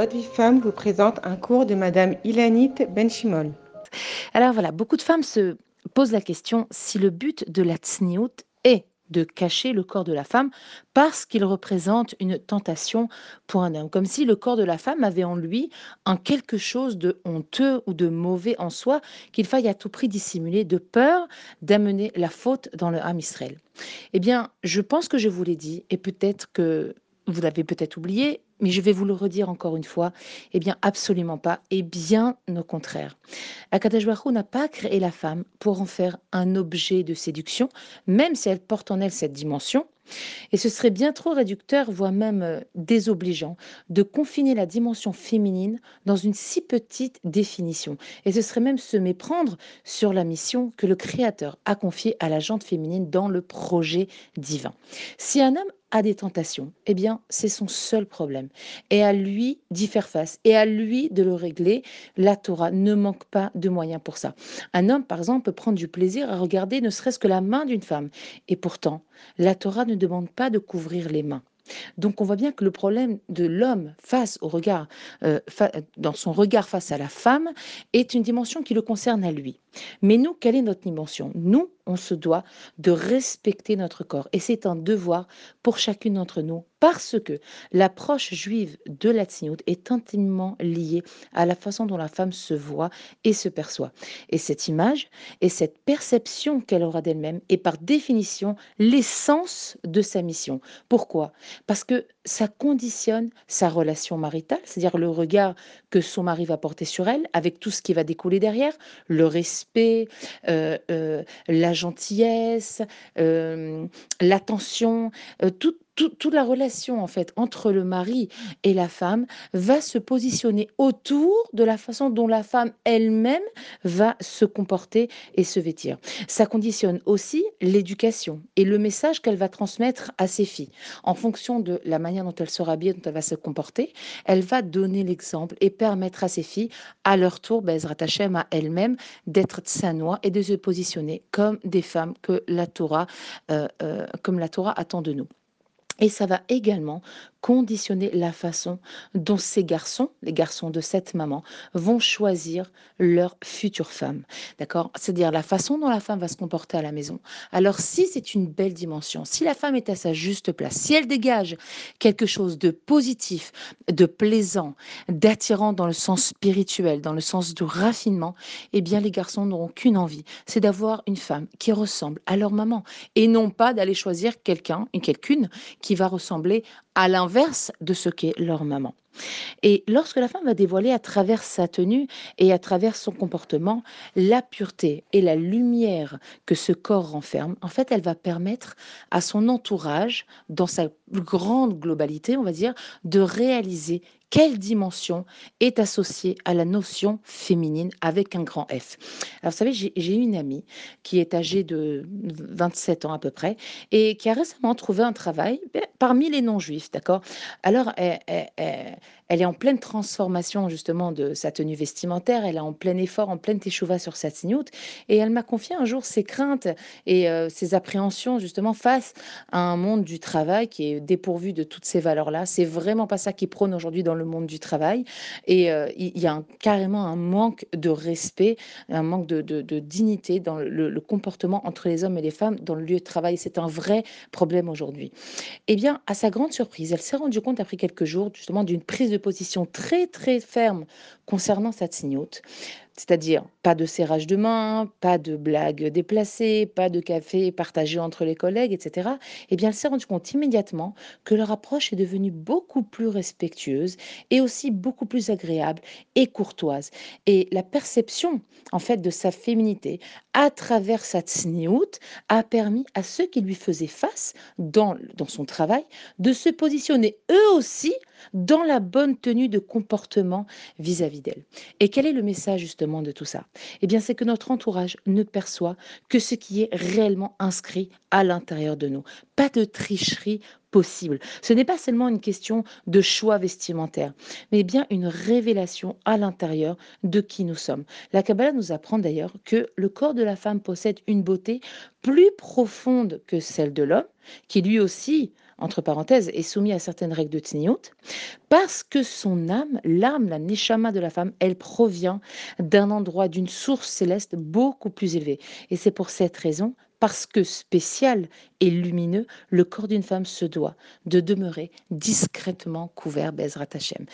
Votre vie femme vous présente un cours de Madame Ilanit Benchimol. Alors voilà, beaucoup de femmes se posent la question si le but de la tsniout est de cacher le corps de la femme parce qu'il représente une tentation pour un homme, comme si le corps de la femme avait en lui un quelque chose de honteux ou de mauvais en soi qu'il faille à tout prix dissimuler de peur d'amener la faute dans le Ham Israël. Eh bien, je pense que je vous l'ai dit et peut-être que vous l'avez peut-être oublié, mais je vais vous le redire encore une fois, eh bien absolument pas, et bien au contraire. Akadash n'a pas créé la femme pour en faire un objet de séduction, même si elle porte en elle cette dimension. Et ce serait bien trop réducteur, voire même euh, désobligeant, de confiner la dimension féminine dans une si petite définition. Et ce serait même se méprendre sur la mission que le Créateur a confiée à la jante féminine dans le projet divin. Si un homme a des tentations, eh bien, c'est son seul problème. Et à lui d'y faire face et à lui de le régler. La Torah ne manque pas de moyens pour ça. Un homme, par exemple, peut prendre du plaisir à regarder ne serait-ce que la main d'une femme. Et pourtant, la Torah ne demande pas de couvrir les mains. Donc on voit bien que le problème de l'homme face au regard, euh, dans son regard face à la femme, est une dimension qui le concerne à lui. Mais nous, quelle est notre dimension? Nous, on se doit de respecter notre corps. Et c'est un devoir pour chacune d'entre nous parce que l'approche juive de la tsniout est intimement liée à la façon dont la femme se voit et se perçoit. Et cette image et cette perception qu'elle aura d'elle-même est par définition l'essence de sa mission. Pourquoi? Parce que ça conditionne sa relation maritale, c'est-à-dire le regard que son mari va porter sur elle, avec tout ce qui va découler derrière, le respect, euh, euh, la gentillesse, euh, l'attention, tout, toute la relation en fait entre le mari et la femme va se positionner autour de la façon dont la femme elle-même va se comporter et se vêtir. Ça conditionne aussi l'éducation et le message qu'elle va transmettre à ses filles. En fonction de la manière dont elle sera habillée, dont elle va se comporter, elle va donner l'exemple et permettre à ses filles, à leur tour, Bezrat Hashem, à elles-mêmes, d'être tsanois et de se positionner comme des femmes que la Torah, euh, euh, comme la Torah attend de nous. Et ça va également conditionner la façon dont ces garçons, les garçons de cette maman, vont choisir leur future femme. D'accord? C'est-à-dire la façon dont la femme va se comporter à la maison. Alors si c'est une belle dimension, si la femme est à sa juste place, si elle dégage quelque chose de positif, de plaisant, d'attirant dans le sens spirituel, dans le sens du raffinement, eh bien les garçons n'auront qu'une envie, c'est d'avoir une femme qui ressemble à leur maman et non pas d'aller choisir quelqu'un, et quelqu'une qui va ressembler à l'inverse de ce qu'est leur maman. Et lorsque la femme va dévoiler à travers sa tenue et à travers son comportement la pureté et la lumière que ce corps renferme, en fait, elle va permettre à son entourage, dans sa grande globalité, on va dire, de réaliser quelle dimension est associée à la notion féminine avec un grand F. Alors, vous savez, j'ai une amie qui est âgée de 27 ans à peu près et qui a récemment trouvé un travail ben, parmi les non-juifs, d'accord? Alors, elle, est en pleine transformation justement de sa tenue vestimentaire, elle est en plein effort, en pleine teshuva sur sa tignoute et elle m'a confié un jour ses craintes et euh, ses appréhensions justement face à un monde du travail qui est dépourvu de toutes ces valeurs-là. C'est vraiment pas ça qui prône aujourd'hui dans le monde du travail. Et euh, il y a carrément un manque de respect, un manque de, dignité dans le, comportement entre les hommes et les femmes dans le lieu de travail. C'est un vrai problème aujourd'hui. Eh bien, à sa grande surprise, elle s'est rendue compte après quelques jours justement d'une prise de position très très ferme concernant cette signote. C'est-à-dire pas de serrage de main, pas de blagues déplacées, pas de café partagé entre les collègues, etc. Eh bien, elle s'est rendue compte immédiatement que leur approche est devenue beaucoup plus respectueuse et aussi beaucoup plus agréable et courtoise. Et la perception, en fait, de sa féminité à travers sa tsniout a permis à ceux qui lui faisaient face dans, dans son travail de se positionner eux aussi dans la bonne tenue de comportement vis-à-vis d'elle. Et quel est le message justement de tout ça? Eh bien, c'est que notre entourage ne perçoit que ce qui est réellement inscrit à l'intérieur de nous. Pas de tricherie possible. Ce n'est pas seulement une question de choix vestimentaire, mais bien une révélation à l'intérieur de qui nous sommes. La Kabbalah nous apprend d'ailleurs que le corps de la femme possède une beauté plus profonde que celle de l'homme, qui lui aussi entre parenthèses, est soumis à certaines règles de tsniout, parce que son âme, l'âme, la neshama de la femme, elle provient d'un endroit, d'une source céleste beaucoup plus élevée. Et c'est pour cette raison, parce que spécial et lumineux, le corps d'une femme se doit de demeurer discrètement couvert Bezrat Hashem.